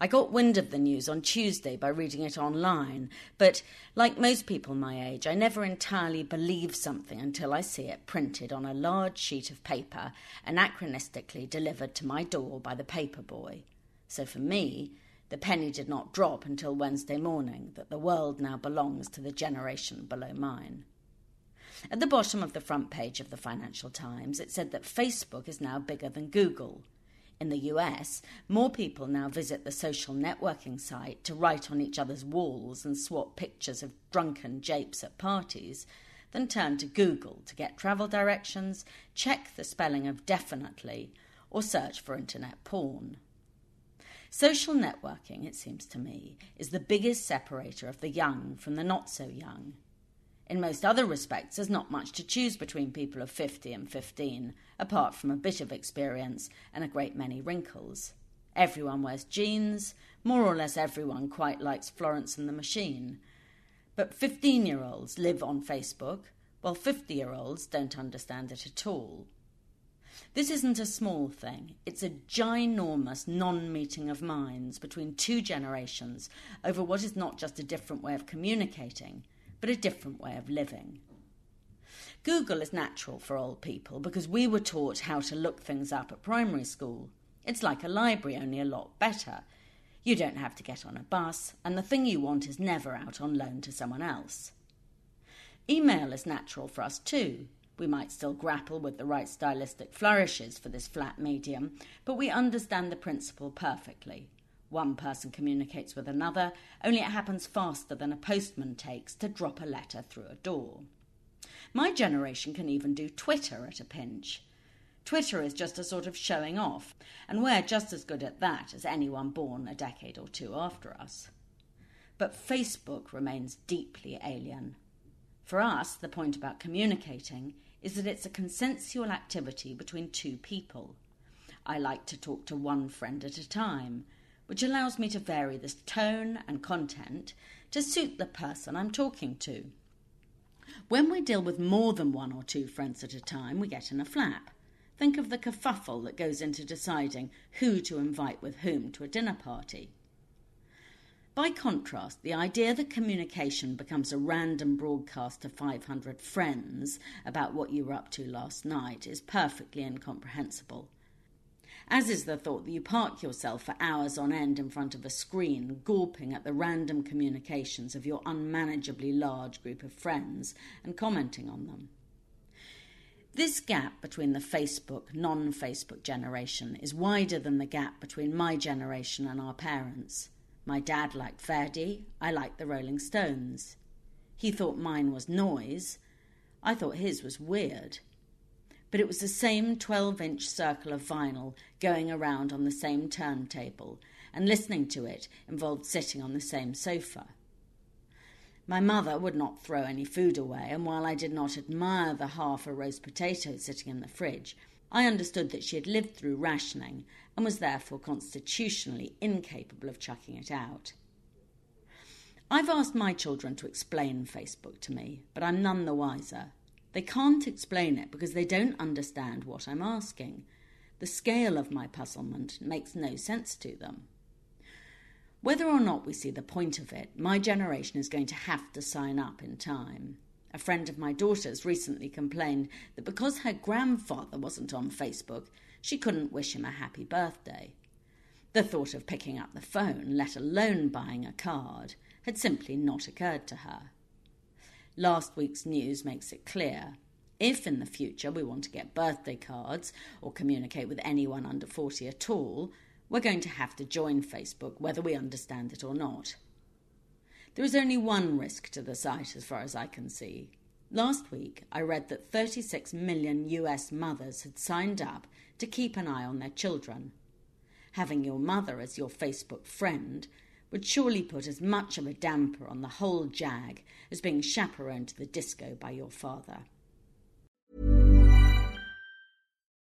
I got wind of the news on Tuesday by reading it online, but like most people my age, I never entirely believe something until I see it printed on a large sheet of paper, anachronistically delivered to my door by the paper boy. So for me, the penny did not drop until Wednesday morning that the world now belongs to the generation below mine. At the bottom of the front page of the Financial Times, it said that Facebook is now bigger than Google. In the US, more people now visit the social networking site to write on each other's walls and swap pictures of drunken japes at parties than turn to Google to get travel directions, check the spelling of definitely, or search for internet porn. Social networking, it seems to me, is the biggest separator of the young from the not so young. In most other respects, there's not much to choose between people of 50 and 15, apart from a bit of experience and a great many wrinkles. Everyone wears jeans, more or less everyone quite likes Florence and the Machine. But 15 year olds live on Facebook, while 50 year olds don't understand it at all. This isn't a small thing, it's a ginormous non meeting of minds between two generations over what is not just a different way of communicating but a different way of living. Google is natural for old people because we were taught how to look things up at primary school. It's like a library, only a lot better. You don't have to get on a bus, and the thing you want is never out on loan to someone else. Email is natural for us too. We might still grapple with the right stylistic flourishes for this flat medium, but we understand the principle perfectly. One person communicates with another, only it happens faster than a postman takes to drop a letter through a door. My generation can even do Twitter at a pinch. Twitter is just a sort of showing off, and we're just as good at that as anyone born a decade or two after us. But Facebook remains deeply alien. For us, the point about communicating is that it's a consensual activity between two people. I like to talk to one friend at a time, which allows me to vary the tone and content to suit the person I'm talking to. When we deal with more than one or two friends at a time, we get in a flap. Think of the kerfuffle that goes into deciding who to invite with whom to a dinner party. By contrast, the idea that communication becomes a random broadcast to 500 friends about what you were up to last night is perfectly incomprehensible as is the thought that you park yourself for hours on end in front of a screen, gawping at the random communications of your unmanageably large group of friends and commenting on them. This gap between the Facebook, non Facebook generation is wider than the gap between my generation and our parents. My dad liked Verdi, I liked the Rolling Stones. He thought mine was noise, I thought his was weird but it was the same 12 inch circle of vinyl going around on the same turntable, and listening to it involved sitting on the same sofa. My mother would not throw any food away, and while I did not admire the half a roast potato sitting in the fridge, I understood that she had lived through rationing and was therefore constitutionally incapable of chucking it out. I've asked my children to explain Facebook to me, but I'm none the wiser. They can't explain it because they don't understand what I'm asking. The scale of my puzzlement makes no sense to them. Whether or not we see the point of it, my generation is going to have to sign up in time. A friend of my daughter's recently complained that because her grandfather wasn't on Facebook, she couldn't wish him a happy birthday. The thought of picking up the phone, let alone buying a card, had simply not occurred to her. Last week's news makes it clear. If in the future we want to get birthday cards or communicate with anyone under 40 at all, we're going to have to join Facebook whether we understand it or not. There is only one risk to the site as far as I can see. Last week, I read that 36 million US mothers had signed up to keep an eye on their children. Having your mother as your Facebook friend would surely put as much of a damper on the whole jag as being chaperoned to the disco by your father.